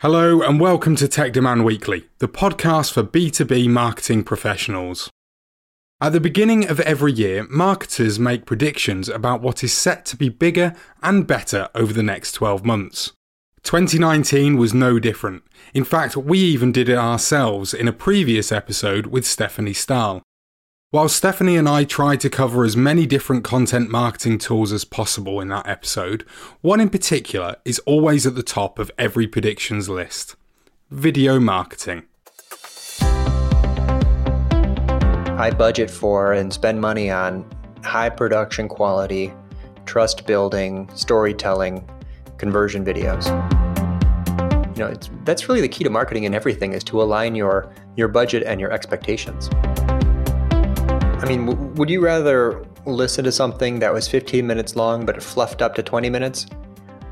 Hello, and welcome to Tech Demand Weekly, the podcast for B2B marketing professionals. At the beginning of every year, marketers make predictions about what is set to be bigger and better over the next 12 months. 2019 was no different. In fact, we even did it ourselves in a previous episode with Stephanie Stahl. While Stephanie and I tried to cover as many different content marketing tools as possible in that episode, one in particular is always at the top of every predictions list video marketing. I budget for and spend money on high production quality, trust building, storytelling, conversion videos. You know, that's really the key to marketing and everything is to align your your budget and your expectations. I mean, w- would you rather listen to something that was 15 minutes long but it fluffed up to 20 minutes?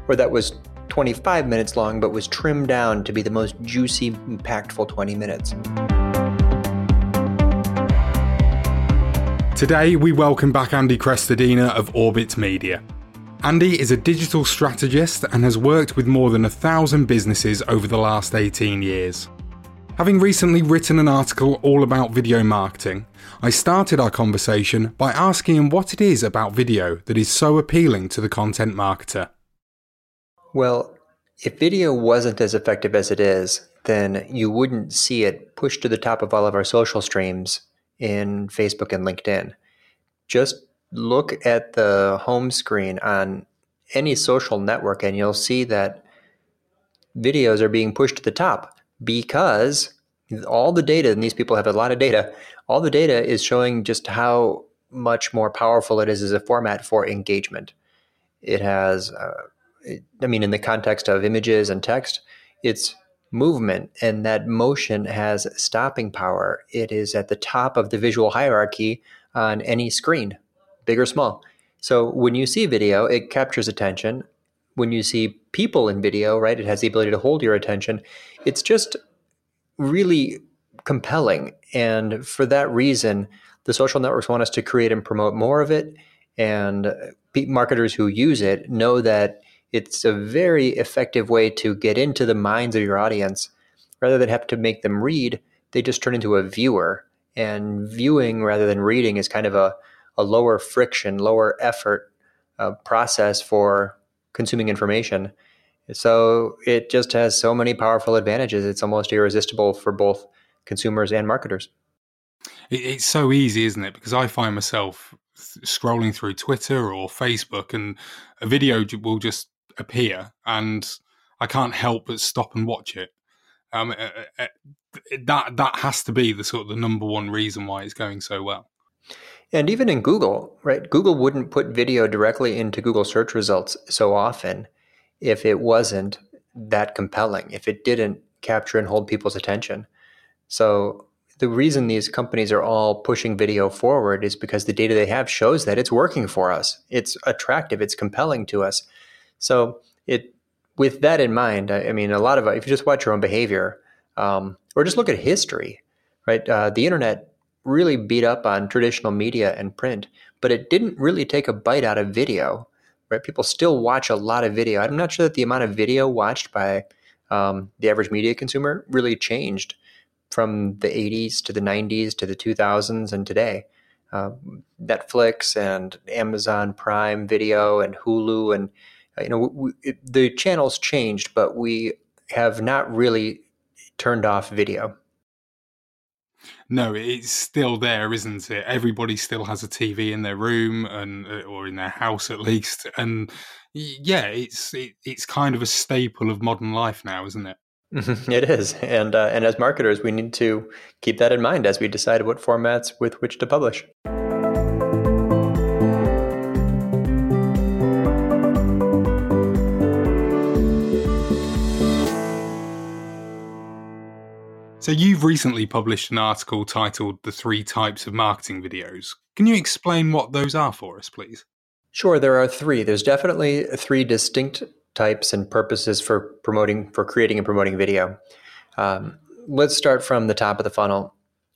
Or that was 25 minutes long but was trimmed down to be the most juicy, impactful 20 minutes? Today, we welcome back Andy Crestodina of Orbit Media. Andy is a digital strategist and has worked with more than a thousand businesses over the last 18 years. Having recently written an article all about video marketing, I started our conversation by asking him what it is about video that is so appealing to the content marketer. Well, if video wasn't as effective as it is, then you wouldn't see it pushed to the top of all of our social streams in Facebook and LinkedIn. Just look at the home screen on any social network and you'll see that videos are being pushed to the top because all the data, and these people have a lot of data, all the data is showing just how much more powerful it is as a format for engagement. It has, uh, it, I mean, in the context of images and text, it's movement, and that motion has stopping power. It is at the top of the visual hierarchy on any screen, big or small. So when you see video, it captures attention when you see people in video, right, it has the ability to hold your attention. It's just really compelling. And for that reason, the social networks want us to create and promote more of it. And marketers who use it know that it's a very effective way to get into the minds of your audience. Rather than have to make them read, they just turn into a viewer. And viewing rather than reading is kind of a, a lower friction, lower effort uh, process for consuming information. So it just has so many powerful advantages. It's almost irresistible for both consumers and marketers. It's so easy, isn't it? Because I find myself scrolling through Twitter or Facebook, and a video will just appear, and I can't help but stop and watch it. Um, uh, uh, uh, that that has to be the sort of the number one reason why it's going so well. And even in Google, right? Google wouldn't put video directly into Google search results so often if it wasn't that compelling, if it didn't capture and hold people's attention. So the reason these companies are all pushing video forward is because the data they have shows that it's working for us. It's attractive, it's compelling to us. So it with that in mind, I, mean, a lot of if you just watch your own behavior, um, or just look at history, right? Uh, the internet really beat up on traditional media and print, but it didn't really take a bite out of video, right? People still watch a lot of video. I'm not sure that the amount of video watched by um, the average media consumer really changed from the 80s to the 90s to the 2000s and today. Uh, Netflix and Amazon Prime Video and Hulu and uh, you know we, it, the channels changed, but we have not really turned off video no, it's still there, isn't it? Everybody still has a TV in their room and uh, or in their house at least, and yeah, it's it, it's kind of a staple of modern life now, isn't it? It is, and uh, and as marketers, we need to keep that in mind as we decide what formats with which to publish. So, you've recently published an article titled The Three Types of Marketing Videos. Can you explain what those are for us, please? Sure, there are three. There's definitely three distinct types and purposes for promoting, for creating and promoting video. Um, let's start from the top of the funnel.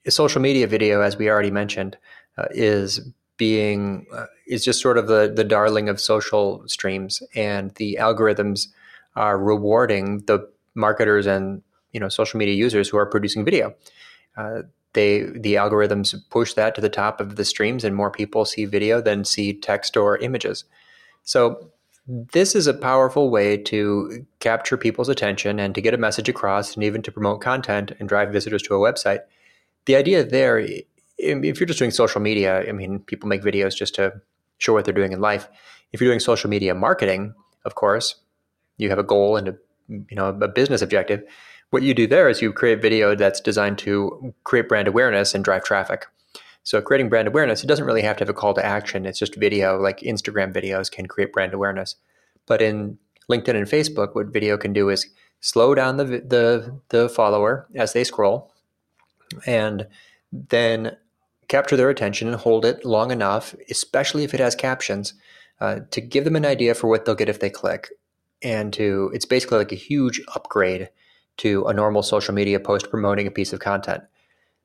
Social media video, as we already mentioned, uh, is being uh, is just sort of the the darling of social streams, and the algorithms are rewarding the marketers and you know social media users who are producing video. Uh, they the algorithms push that to the top of the streams, and more people see video than see text or images. So this is a powerful way to capture people's attention and to get a message across, and even to promote content and drive visitors to a website. The idea there, if you're just doing social media, I mean, people make videos just to show what they're doing in life. If you're doing social media marketing, of course, you have a goal and a you know a business objective what you do there is you create video that's designed to create brand awareness and drive traffic. So creating brand awareness, it doesn't really have to have a call to action. It's just video, like Instagram videos can create brand awareness. But in LinkedIn and Facebook, what video can do is slow down the the, the follower as they scroll, and then capture their attention and hold it long enough, especially if it has captions, uh, to give them an idea for what they'll get if they click. And to it's basically like a huge upgrade to a normal social media post promoting a piece of content.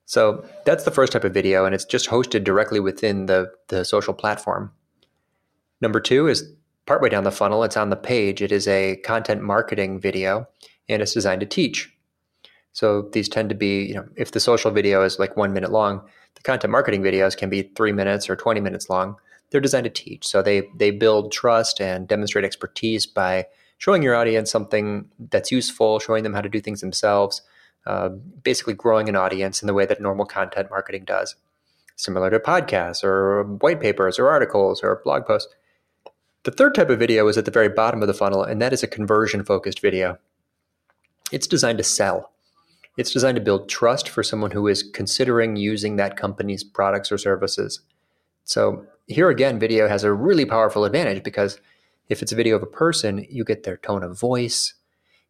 So that's the first type of video, and it's just hosted directly within the, the social platform. Number two is partway down the funnel, it's on the page. It is a content marketing video, and it's designed to teach. So these tend to be, you know, if the social video is like one minute long, the content marketing videos can be three minutes or 20 minutes long. They're designed to teach. So they they build trust and demonstrate expertise by showing your audience something that's useful, showing them how to do things themselves, uh, basically growing an audience in the way that normal content marketing does, similar to podcasts or white papers or articles or blog posts. The third type of video is at the very bottom of the funnel, and that is a conversion focused video. It's designed to sell. It's designed to build trust for someone who is considering using that company's products or services. So, here again, video has a really powerful advantage because if it's a video of a person, you get their tone of voice,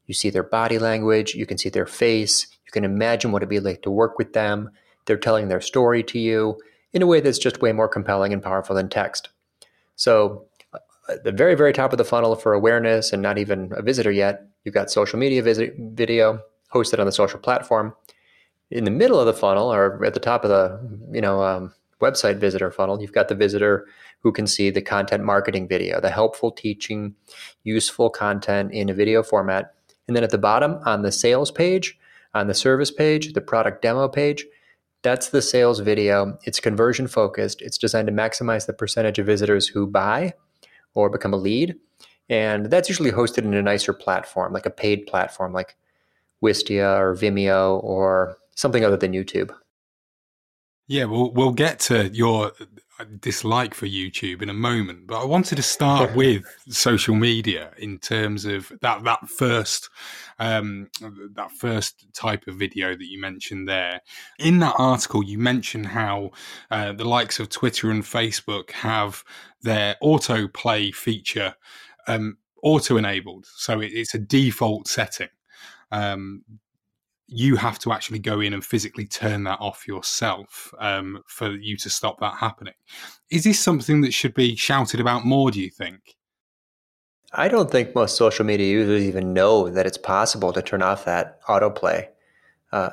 you see their body language, you can see their face, you can imagine what it'd be like to work with them. They're telling their story to you in a way that's just way more compelling and powerful than text. So, at the very, very top of the funnel for awareness and not even a visitor yet, you've got social media visit, video hosted on the social platform. In the middle of the funnel, or at the top of the you know um, website visitor funnel, you've got the visitor who can see the content marketing video, the helpful teaching, useful content in a video format. And then at the bottom on the sales page, on the service page, the product demo page, that's the sales video. It's conversion focused. It's designed to maximize the percentage of visitors who buy or become a lead. And that's usually hosted in a nicer platform, like a paid platform like Wistia or Vimeo or something other than YouTube. Yeah, we'll we'll get to your dislike for YouTube in a moment, but I wanted to start with social media in terms of that that first um, that first type of video that you mentioned there. In that article, you mentioned how uh, the likes of Twitter and Facebook have their autoplay feature um, auto enabled, so it, it's a default setting. Um, you have to actually go in and physically turn that off yourself um, for you to stop that happening. Is this something that should be shouted about more, do you think? I don't think most social media users even know that it's possible to turn off that autoplay. Uh,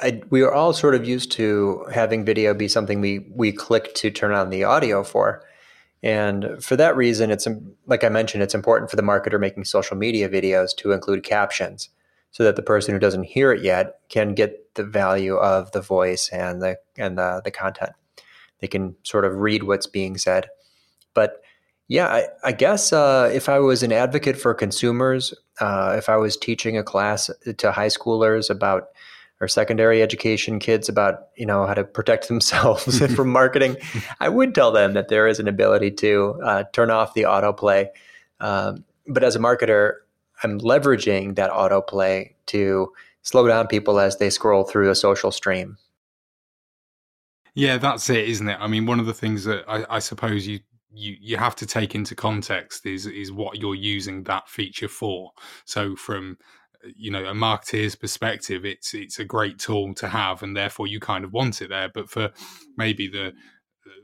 I, we are all sort of used to having video be something we, we click to turn on the audio for. And for that reason, it's like I mentioned, it's important for the marketer making social media videos to include captions so that the person who doesn't hear it yet can get the value of the voice and the and the, the content. They can sort of read what's being said. But yeah, I, I guess uh, if I was an advocate for consumers, uh, if I was teaching a class to high schoolers about or secondary education kids about you know how to protect themselves from marketing, I would tell them that there is an ability to uh, turn off the autoplay. Um, but as a marketer, I'm leveraging that autoplay to slow down people as they scroll through a social stream. Yeah, that's it, isn't it? I mean, one of the things that I, I suppose you you you have to take into context is is what you're using that feature for. So from you know a marketeer's perspective, it's it's a great tool to have, and therefore you kind of want it there. But for maybe the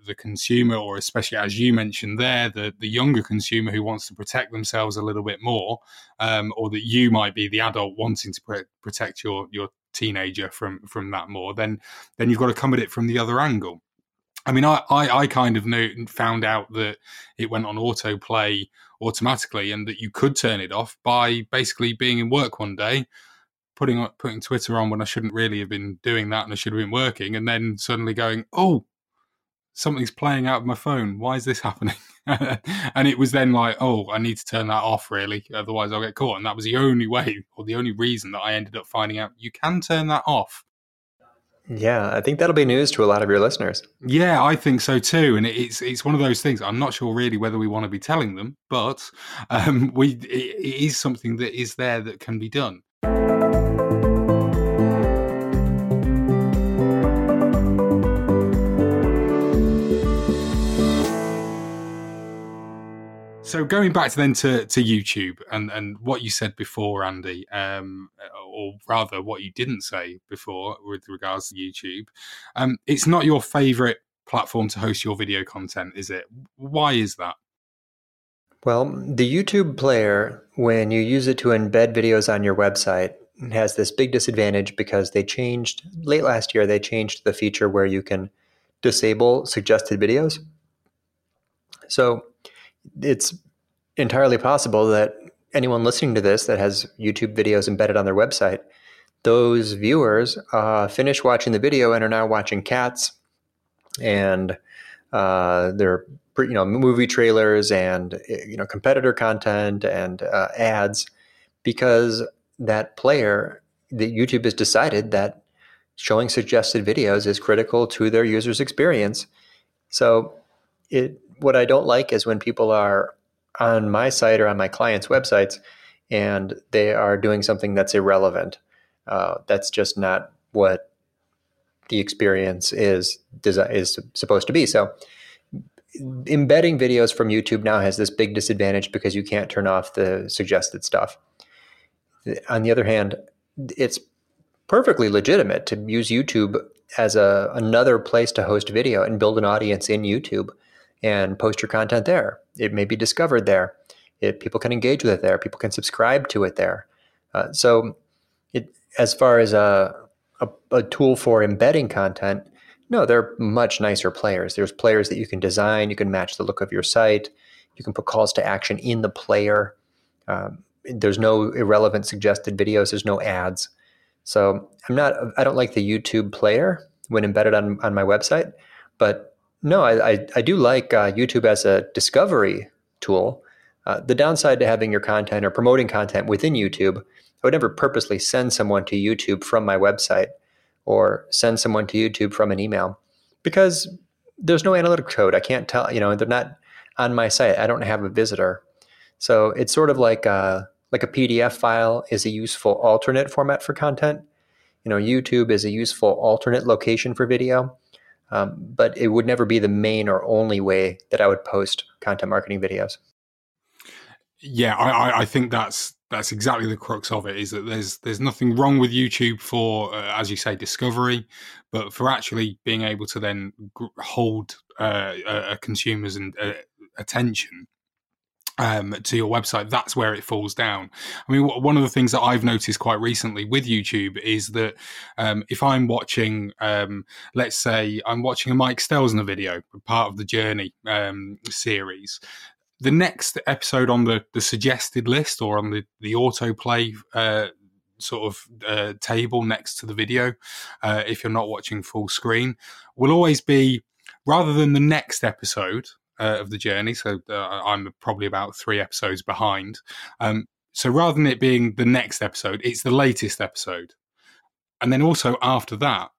the consumer, or especially as you mentioned there, the, the younger consumer who wants to protect themselves a little bit more, um, or that you might be the adult wanting to protect your your teenager from from that more, then then you've got to come at it from the other angle. I mean, I, I, I kind of knew, found out that it went on autoplay automatically and that you could turn it off by basically being in work one day, putting putting Twitter on when I shouldn't really have been doing that and I should have been working, and then suddenly going, oh, something's playing out of my phone. Why is this happening? and it was then like, oh, I need to turn that off really, otherwise I'll get caught. And that was the only way or the only reason that I ended up finding out you can turn that off. Yeah, I think that'll be news to a lot of your listeners. Yeah, I think so too, and it's it's one of those things. I'm not sure really whether we want to be telling them, but um, we it, it is something that is there that can be done. So going back to then to, to YouTube and, and what you said before, Andy, um, or rather what you didn't say before with regards to YouTube, um, it's not your favorite platform to host your video content, is it? Why is that? Well, the YouTube player, when you use it to embed videos on your website, has this big disadvantage because they changed late last year, they changed the feature where you can disable suggested videos. So it's entirely possible that anyone listening to this that has YouTube videos embedded on their website, those viewers uh, finish watching the video and are now watching cats and uh, their you know movie trailers and you know competitor content and uh, ads because that player that YouTube has decided that showing suggested videos is critical to their users experience. So it what I don't like is when people are on my site or on my clients' websites and they are doing something that's irrelevant. Uh, that's just not what the experience is is supposed to be. So embedding videos from YouTube now has this big disadvantage because you can't turn off the suggested stuff. On the other hand, it's perfectly legitimate to use YouTube as a another place to host video and build an audience in YouTube and post your content there. It may be discovered there. It, people can engage with it there. People can subscribe to it there. Uh, so, it, as far as a, a, a tool for embedding content, no, they're much nicer players. There's players that you can design. You can match the look of your site. You can put calls to action in the player. Um, there's no irrelevant suggested videos. There's no ads. So I'm not. I don't like the YouTube player when embedded on on my website, but no, I, I, I do like uh, YouTube as a discovery tool. Uh, the downside to having your content or promoting content within YouTube, I would never purposely send someone to YouTube from my website or send someone to YouTube from an email because there's no analytic code. I can't tell, you know, they're not on my site. I don't have a visitor. So it's sort of like a, uh, like a PDF file is a useful alternate format for content. You know, YouTube is a useful alternate location for video. Um, but it would never be the main or only way that I would post content marketing videos. Yeah, I, I think that's that's exactly the crux of it. Is that there's there's nothing wrong with YouTube for, uh, as you say, discovery, but for actually being able to then hold uh, a consumer's uh, attention um, to your website, that's where it falls down. I mean, one of the things that I've noticed quite recently with YouTube is that um, if I'm watching, um, let's say, I'm watching a Mike Stelzner video, part of the Journey um, series, the next episode on the, the suggested list or on the, the autoplay uh, sort of uh, table next to the video, uh, if you're not watching full screen, will always be rather than the next episode uh, of the journey. So uh, I'm probably about three episodes behind. Um, so rather than it being the next episode, it's the latest episode. And then also after that,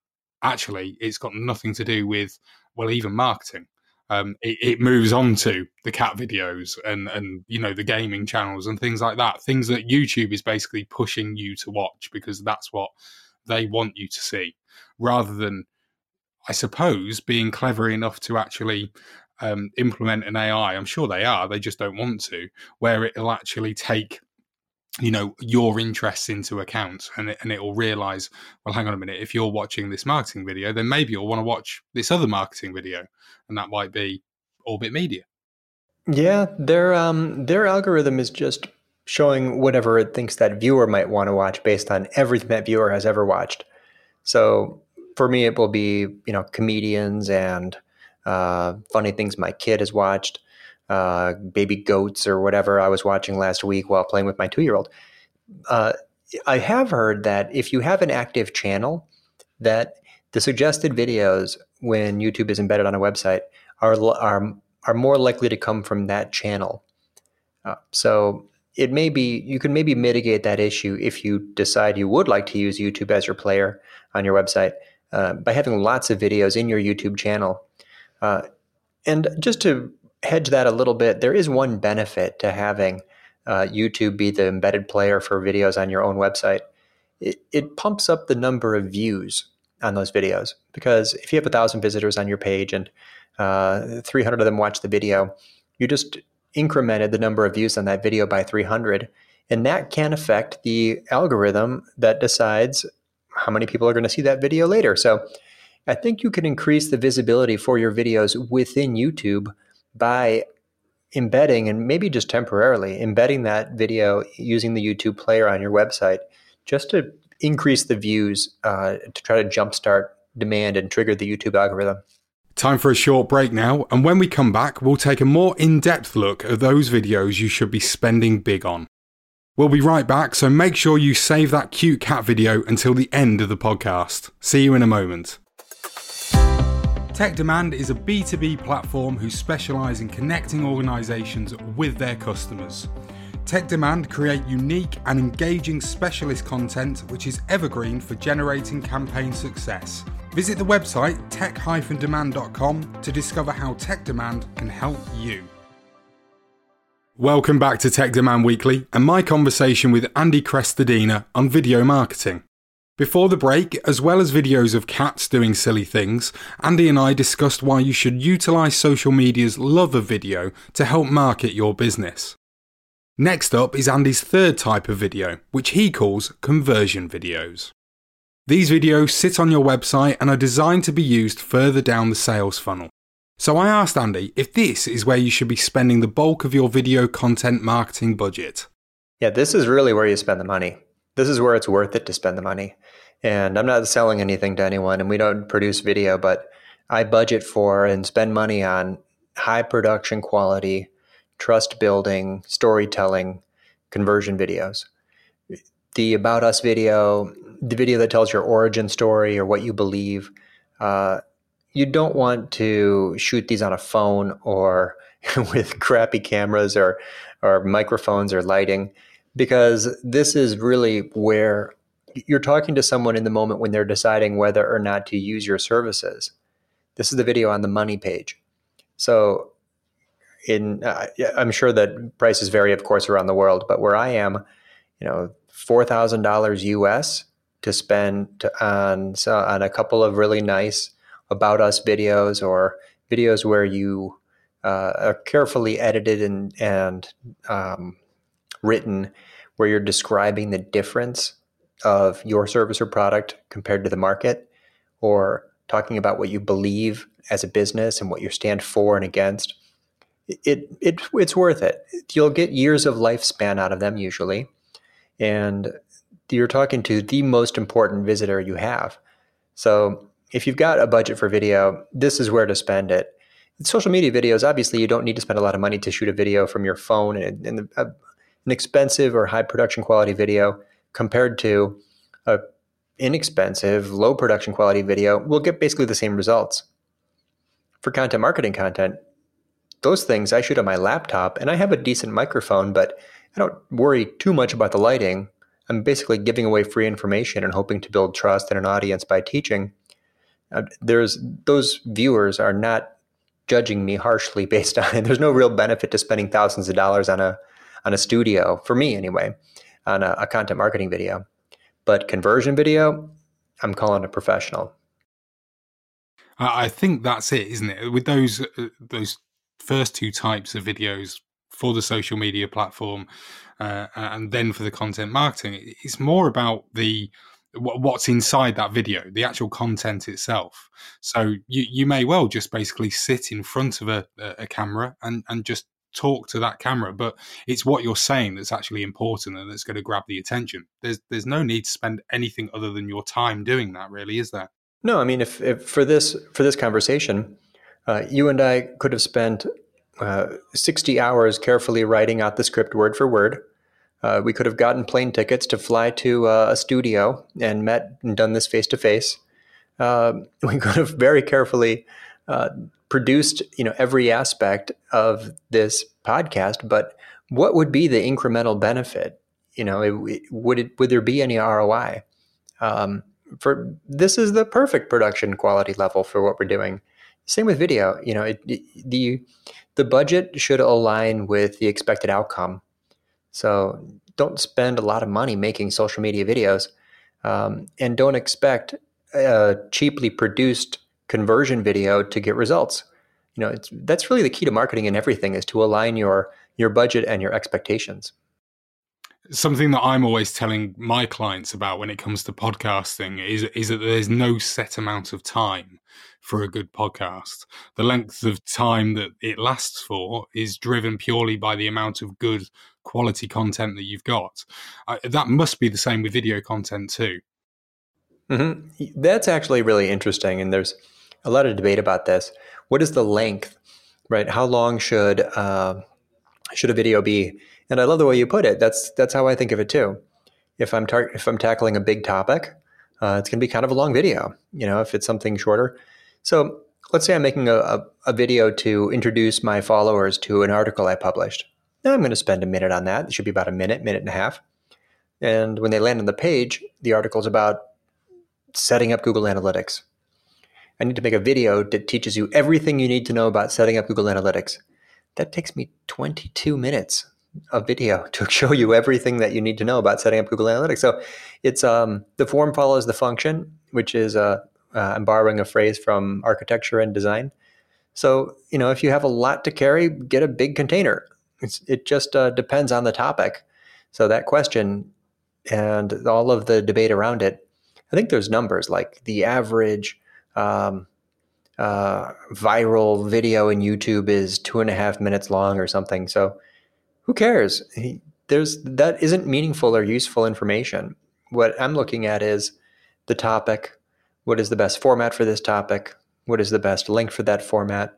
actually, it's got nothing to do with, well, even marketing. Um, it, it, moves on to the cat videos and, and, you know, the gaming channels and things like that. Things that YouTube is basically pushing you to watch because that's what they want you to see rather than, I suppose, being clever enough to actually um, implement an AI. I'm sure they are. They just don't want to. Where it'll actually take you know your interests into account and it, and it will realize well hang on a minute if you're watching this marketing video then maybe you'll want to watch this other marketing video and that might be orbit media yeah their um their algorithm is just showing whatever it thinks that viewer might want to watch based on everything that viewer has ever watched so for me it will be you know comedians and uh, funny things my kid has watched, uh, baby goats or whatever I was watching last week while playing with my two year old. Uh, I have heard that if you have an active channel, that the suggested videos when YouTube is embedded on a website are are are more likely to come from that channel. Uh, so it may be you can maybe mitigate that issue if you decide you would like to use YouTube as your player on your website uh, by having lots of videos in your YouTube channel. Uh, and just to hedge that a little bit, there is one benefit to having uh, YouTube be the embedded player for videos on your own website. It, it pumps up the number of views on those videos because if you have a thousand visitors on your page and uh, 300 of them watch the video, you just incremented the number of views on that video by 300. And that can affect the algorithm that decides how many people are going to see that video later. So I think you can increase the visibility for your videos within YouTube by embedding and maybe just temporarily embedding that video using the YouTube player on your website just to increase the views uh, to try to jumpstart demand and trigger the YouTube algorithm. Time for a short break now, and when we come back, we'll take a more in depth look at those videos you should be spending big on. We'll be right back, so make sure you save that cute cat video until the end of the podcast. See you in a moment. Tech Demand is a B2B platform who specialise in connecting organisations with their customers. Tech Demand create unique and engaging specialist content which is evergreen for generating campaign success. Visit the website tech-demand.com to discover how Tech Demand can help you. Welcome back to Tech Demand Weekly and my conversation with Andy Crestodina on video marketing. Before the break, as well as videos of cats doing silly things, Andy and I discussed why you should utilize social media's love of video to help market your business. Next up is Andy's third type of video, which he calls conversion videos. These videos sit on your website and are designed to be used further down the sales funnel. So I asked Andy if this is where you should be spending the bulk of your video content marketing budget. Yeah, this is really where you spend the money. This is where it's worth it to spend the money. And I'm not selling anything to anyone, and we don't produce video, but I budget for and spend money on high production quality, trust building, storytelling, conversion videos. The About Us video, the video that tells your origin story or what you believe. Uh, you don't want to shoot these on a phone or with crappy cameras or or microphones or lighting because this is really where you're talking to someone in the moment when they're deciding whether or not to use your services. This is the video on the money page. So in uh, I'm sure that prices vary of course around the world, but where I am, you know, $4,000 US to spend on so on a couple of really nice about us videos or videos where you uh, are carefully edited and and um, written, where you're describing the difference of your service or product compared to the market, or talking about what you believe as a business and what you stand for and against. It, it it's worth it. You'll get years of lifespan out of them usually, and you're talking to the most important visitor you have. So if you've got a budget for video, this is where to spend it. Social media videos, obviously, you don't need to spend a lot of money to shoot a video from your phone, and, and a, an expensive or high production quality video compared to a inexpensive, low production quality video we'll get basically the same results. For content marketing content, those things I shoot on my laptop, and I have a decent microphone, but I don't worry too much about the lighting I'm basically giving away free information and hoping to build trust in an audience by teaching. Uh, there's those viewers are not judging me harshly based on it. There's no real benefit to spending thousands of dollars on a on a studio for me anyway, on a, a content marketing video. But conversion video, I'm calling a professional. I think that's it, isn't it? With those uh, those first two types of videos for the social media platform, uh, and then for the content marketing. It's more about the what's inside that video, the actual content itself. So you you may well just basically sit in front of a, a camera and and just talk to that camera, but it's what you're saying that's actually important and that's going to grab the attention. There's there's no need to spend anything other than your time doing that, really, is there? No, I mean, if, if for this for this conversation, Uh, you and I could have spent uh, 60 hours carefully writing out the script word for word. Uh, we could have gotten plane tickets to fly to uh, a studio and met and done this face to face. We could have very carefully uh, produced, you know, every aspect of this podcast. But what would be the incremental benefit? You know, it, would it would there be any ROI? Um, for this is the perfect production quality level for what we're doing. Same with video. You know, it, it, the the budget should align with the expected outcome. So don't spend a lot of money making social media videos, um, and don't expect a cheaply produced conversion video to get results. You know, it's that's really the key to marketing and everything is to align your your budget and your expectations something that I'm always telling my clients about when it comes to podcasting is is that there's no set amount of time for a good podcast. The length of time that it lasts for is driven purely by the amount of good quality content that you've got. Uh, that must be the same with video content too. Mm-hmm. That's actually really interesting, and there's a lot of debate about this. What is the length, right? How long should uh, should a video be? And I love the way you put it. That's that's how I think of it too. If I'm tar- if I'm tackling a big topic, uh, it's going to be kind of a long video. You know, if it's something shorter. So let's say I'm making a, a, a video to introduce my followers to an article I published. Now I'm going to spend a minute on that. It should be about a minute, minute and a half. And when they land on the page, the article is about setting up Google Analytics. I need to make a video that teaches you everything you need to know about setting up Google Analytics. That takes me 22 minutes a video to show you everything that you need to know about setting up Google Analytics. So it's um, the form follows the function, which is uh, uh, I'm borrowing a phrase from architecture and design. So you know, if you have a lot to carry, get a big container. It's, it just uh, depends on the topic. So that question and all of the debate around it, I think there's numbers like the average um, uh, viral video in YouTube is two and a half minutes long or something. So who cares? He, there's that isn't meaningful or useful information. What I'm looking at is the topic. What is the best format for this topic? What is the best link for that format?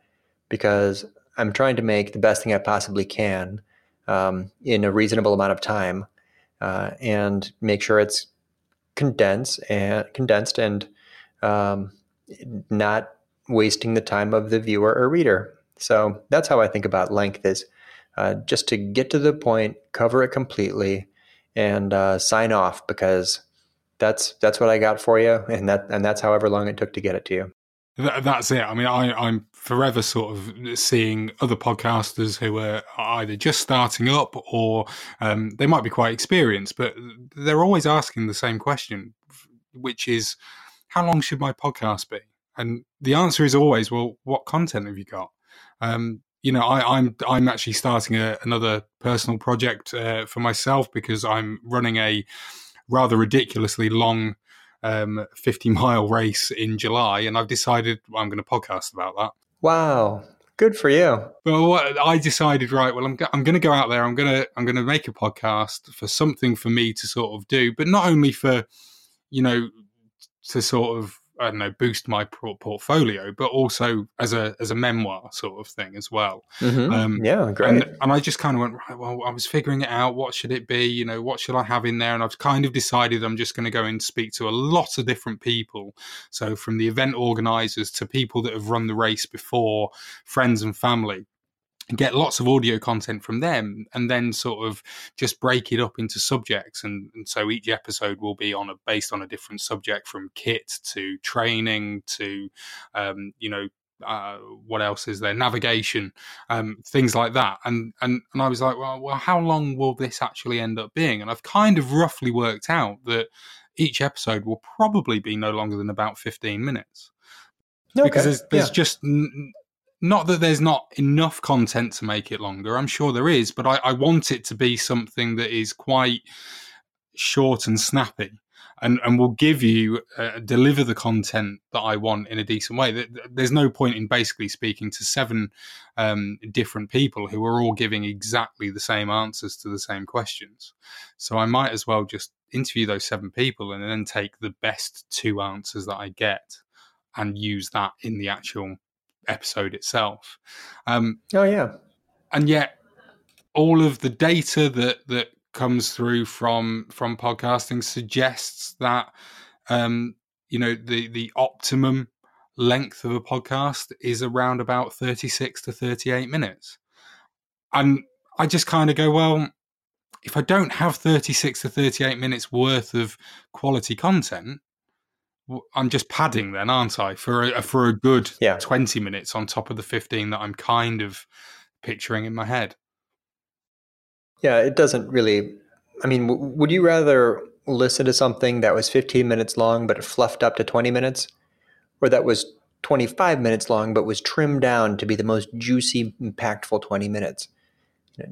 Because I'm trying to make the best thing I possibly can um, in a reasonable amount of time, uh, and make sure it's condensed and condensed and um, not wasting the time of the viewer or reader. So that's how I think about length: is uh, just to get to the point, cover it completely, and uh, sign off because that's that's what I got for you, and that and that's however long it took to get it to you. That's it. I mean, I, I'm forever sort of seeing other podcasters who are either just starting up or um, they might be quite experienced, but they're always asking the same question, which is, how long should my podcast be? And the answer is always, well, what content have you got? Um, you know, I, am I'm, I'm actually starting a, another personal project uh, for myself because I'm running a rather ridiculously long um, 50 mile race in July, and I've decided I'm going to podcast about that. Wow, good for you. Well, what, I decided, right? Well, I'm I'm going to go out there. I'm to I'm going to make a podcast for something for me to sort of do, but not only for you know to sort of I don't know boost my portfolio, but also as a as a memoir sort of thing as well. Mm-hmm. Um, yeah, great. And, and I just kind of went right. Well, I was figuring it out. What should it be? You know, what should I have in there? And I've kind of decided I'm just going to go and speak to a lot of different people. So from the event organisers to people that have run the race before, friends and family get lots of audio content from them and then sort of just break it up into subjects and, and, so each episode will be on a based on a different subject from kit to training to um, you know uh, what else is there navigation um, things like that and and and I was like well well how long will this actually end up being and I've kind of roughly worked out that each episode will probably be no longer than about 15 minutes okay. because there's, there's yeah. just not that there's not enough content to make it longer. I'm sure there is, but I, I want it to be something that is quite short and snappy. And, and will give you uh, deliver the content that I want in a decent way. There's no point in basically speaking to seven um, different people who are all giving exactly the same answers to the same questions. So I might as well just interview those seven people and then take the best two answers that I get and use that in the actual episode itself. Um, oh yeah, and yet all of the data that that comes through from from podcasting suggests that um, you know the the optimum length of a podcast is around about 36 to 38 minutes and i just kind of go well if i don't have 36 to 38 minutes worth of quality content i'm just padding mm. then aren't i? For a, for a good yeah. 20 minutes on top of the 15 that i'm kind of picturing in my head. Yeah it doesn't really i mean w- would you rather listen to something that was 15 minutes long but fluffed up to 20 minutes? Or that was 25 minutes long but was trimmed down to be the most juicy impactful 20 minutes?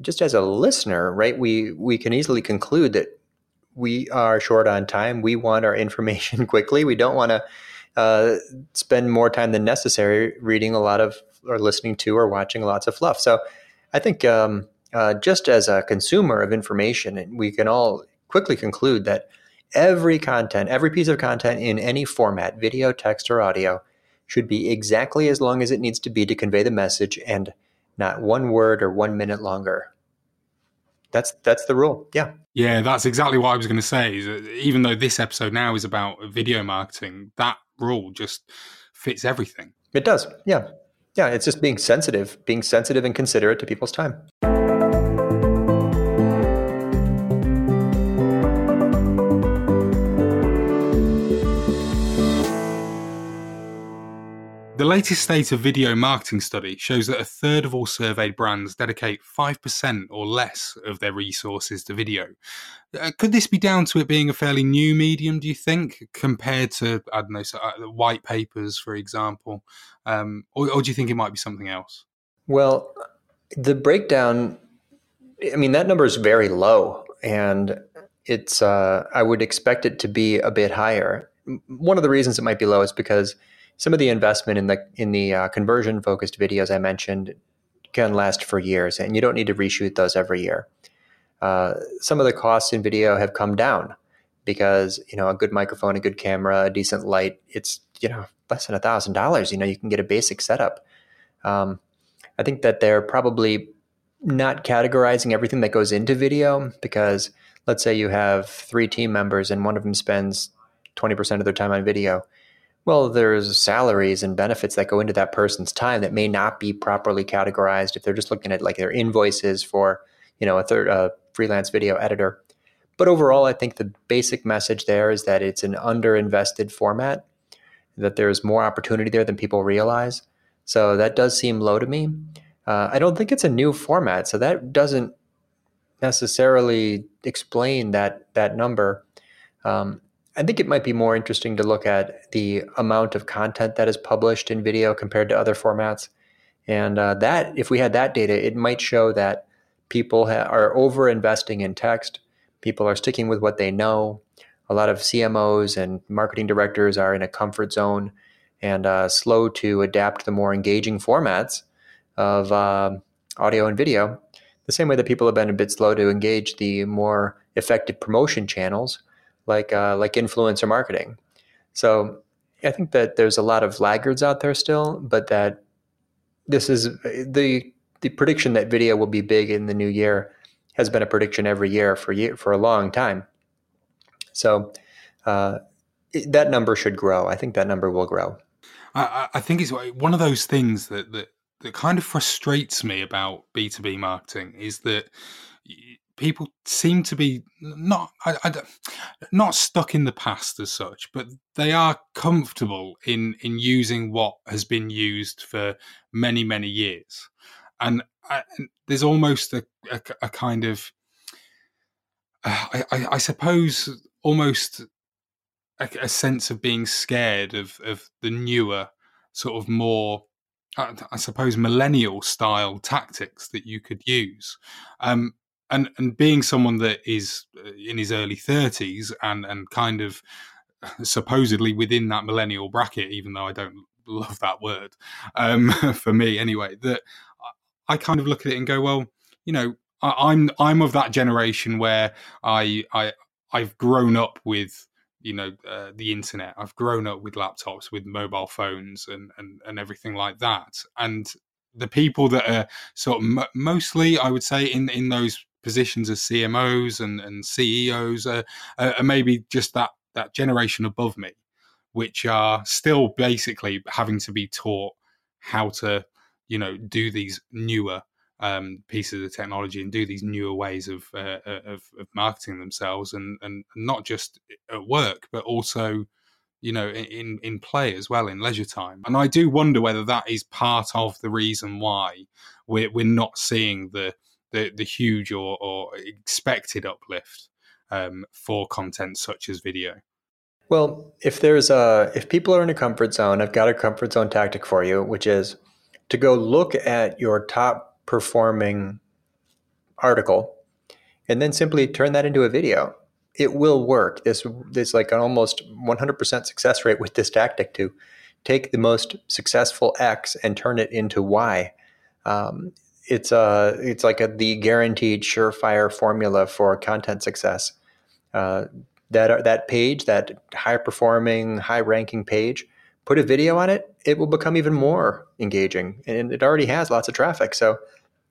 Just as a listener right we we can easily conclude that we are short on time we want our information quickly we don't want to uh, spend more time than necessary reading a lot of or listening to or watching lots of fluff so i think um, uh, just as a consumer of information we can all quickly conclude that every content, every piece of content in any format, video, text, or audio, should be exactly as long as it needs to be to convey the message and not one word or one minute longer. That's that's the rule. Yeah. Yeah, that's exactly what I was going to say. even though this episode now is about video marketing, that rule just fits everything. It does. Yeah. Yeah, it's just being sensitive, being sensitive and considerate to people's time. The latest State of Video Marketing study shows that a third of all surveyed brands dedicate 5% or less of their resources to video. Uh, could this be down to it being a fairly new medium, do you think, compared to, I don't know, uh, white papers, for example? Um, or, or do you think it might be something else? Well, the breakdown, I mean, that number is very low. And it's, uh, I would expect it to be a bit higher. One of the reasons it might be low is because some of the investment in the in the uh, conversion focused videos I mentioned can last for years, and you don't need to reshoot those every year. Uh, some of the costs in video have come down because you know a good microphone, a good camera, a decent light. It's you know less than a thousand dollars. You know you can get a basic setup. Um, I think that they're probably not categorizing everything that goes into video because let's say you have three team members and one of them spends 20% of their time on video well, there's salaries and benefits that go into that person's time that may not be properly categorized if they're just looking at like their invoices for, you know, a third uh, freelance video editor. But overall, I think the basic message there is that it's an underinvested format, that there's more opportunity there than people realize. So that does seem low to me. Uh, I don't think it's a new format, so that doesn't necessarily explain that that number. Um, I think it might be more interesting to look at the amount of content that is published in video compared to other formats. And uh, that, if we had that data, it might show that people ha- are over investing in text. People are sticking with what they know. A lot of CMOs and marketing directors are in a comfort zone and uh, slow to adapt the more engaging formats of uh, audio and video. The same way that people have been a bit slow to engage the more effective promotion channels like uh, like influencer marketing. So I think that there's a lot of laggards out there still, but that this is the the prediction that video will be big in the new year has been a prediction every year for year, for a long time. So uh, that number should grow. I think that number will grow. I, I think it's one of those things that, that that kind of frustrates me about B two B marketing is that people seem to be not I, I, not stuck in the past as such, but they are comfortable in in using what has been used for many many years, and, I, and there's almost a, a, a kind of uh, I, suppose almost a, a, sense of being scared of of the newer sort of more I suppose millennial style tactics that you could use. Um, and and being someone that is uh, in his early 30s and and kind of supposedly within that millennial bracket even though i don't love that word um, for me anyway that i kind of look at it and go well you know I, i'm i'm of that generation where i i i've grown up with you know uh, the internet. I've grown up with laptops, with mobile phones, and and and everything like that. And the people that are sort of mostly, I would say, in in those positions as CMOs and and CEOs are, are maybe just that that generation above me, which are still basically having to be taught how to you know do these newer um, pieces of technology and do these newer ways of, uh, uh, of, of marketing themselves and and not just at work but also you know in in play as well in leisure time. And i do wonder whether that is part of the reason why we're, we're not seeing the the, the huge or, or expected uplift um, for content such as video well if there's a if people are in a comfort zone i've got a comfort zone tactic for you which is to go look at your top performing article and then simply turn that into a video. It will work. This there's like an almost 100% success rate with this tactic to take the most successful X and turn it into Y. Um, it's a it's like a, the guaranteed surefire formula for content success. Uh, that that page, that high performing, high ranking page, put a video on it, it will become even more engaging. And it already has lots of traffic. So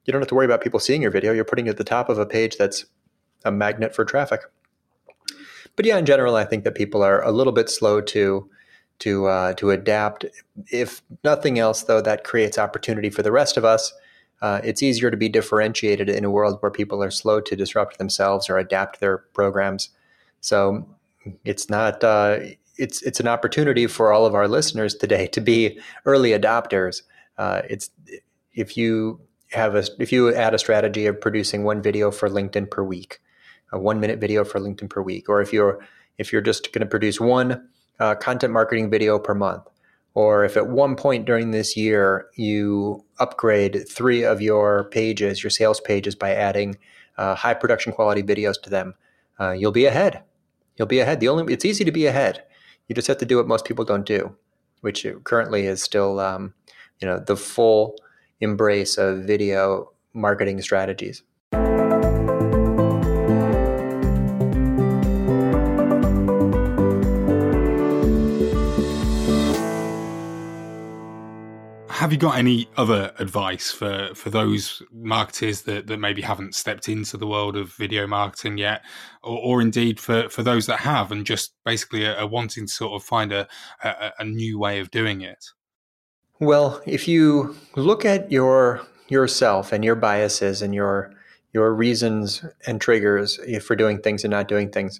you don't have to worry about people seeing your video. You're putting it at the top of a page that's a magnet for traffic. But yeah, in general, I think that people are a little bit slow to to uh, to adapt. If nothing else, though, that creates opportunity for the rest of us. Uh, it's easier to be differentiated in a world where people are slow to disrupt themselves or adapt their programs. So it's not uh, it's it's an opportunity for all of our listeners today to be early adopters. Uh, it's if you have a if you add a strategy of producing one video for LinkedIn per week, a one minute video for LinkedIn per week, or if you're if you're just going to produce one uh, content marketing video per month, or if at one point during this year you upgrade three of your pages, your sales pages, by adding uh, high production quality videos to them, uh, you'll be ahead. You'll be ahead. The only it's easy to be ahead. You just have to do what most people don't do, which currently is still, um, you know, the full embrace of video marketing strategies. Have you got any other advice for for those marketers that, that maybe haven't stepped into the world of video marketing yet? Or, or indeed for, for those that have and just basically are, are wanting to sort of find a, a, a new way of doing it? Well if you look at your yourself and your biases and your your reasons and triggers for doing things and not doing things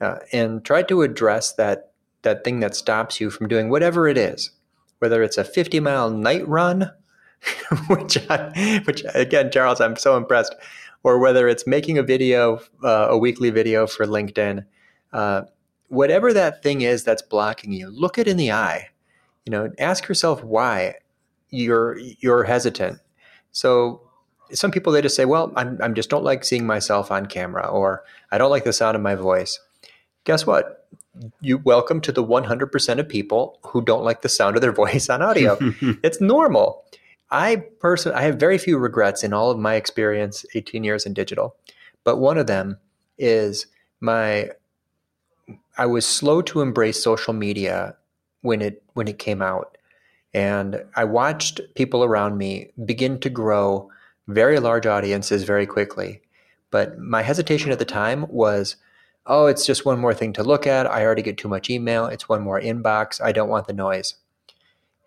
uh, and try to address that that thing that stops you from doing whatever it is whether it's a 50 mile night run, which, I, which again, Charles, I'm so impressed, or whether it's making a video, uh, a weekly video for LinkedIn, uh, whatever that thing is that's blocking you, look it in the eye. You know, ask yourself why you're you're hesitant. So some people they just say, "Well, I'm I'm just don't like seeing myself on camera," or "I don't like the sound of my voice." Guess what? You welcome to the 100% of people who don't like the sound of their voice on audio. it's normal. I person I have very few regrets in all of my experience 18 years in digital. But one of them is my I was slow to embrace social media when it when it came out. And I watched people around me begin to grow very large audiences very quickly. But my hesitation at the time was oh, it's just one more thing to look at. I already get too much email. It's one more inbox. I don't want the noise.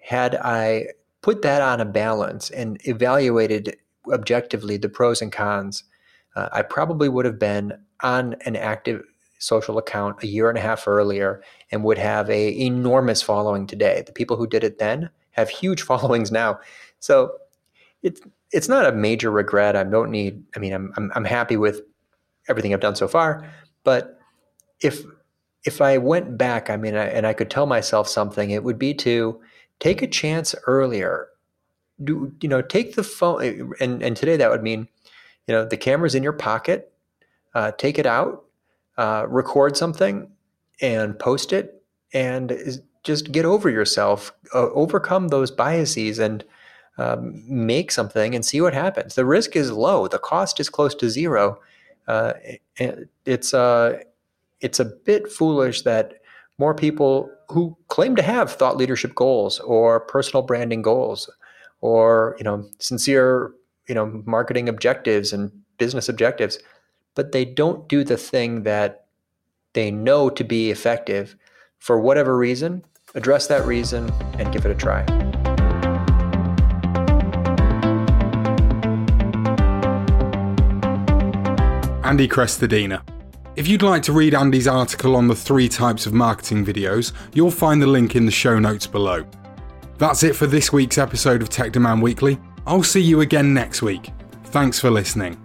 Had I put that on a balance and evaluated objectively the pros and cons, uh, I probably would have been on an active social account a year and a half earlier and would have a enormous following today. The people who did it then have huge followings now. So it's it's not a major regret. I don't need. I mean, I'm I'm, I'm happy with everything I've done so far. But if if I went back, I mean, I, and I could tell myself something, it would be to take a chance earlier. Do you know? Take the phone, and and today that would mean, you know, the camera's in your pocket. Uh, take it out, uh, record something, and post it, and just get over yourself, uh, overcome those biases, and um, make something and see what happens. The risk is low. The cost is close to zero uh, it's uh, it's a bit foolish that more people who claim to have thought leadership goals or personal branding goals or you know sincere you know marketing objectives and business objectives but they don't do the thing that they know to be effective. For whatever reason address that reason and give it a try Andy Crestodina. If you'd like to read Andy's article on the three types of marketing videos, you'll find the link in the show notes below. That's it for this week's episode of Tech Demand Weekly. I'll see you again next week. Thanks for listening.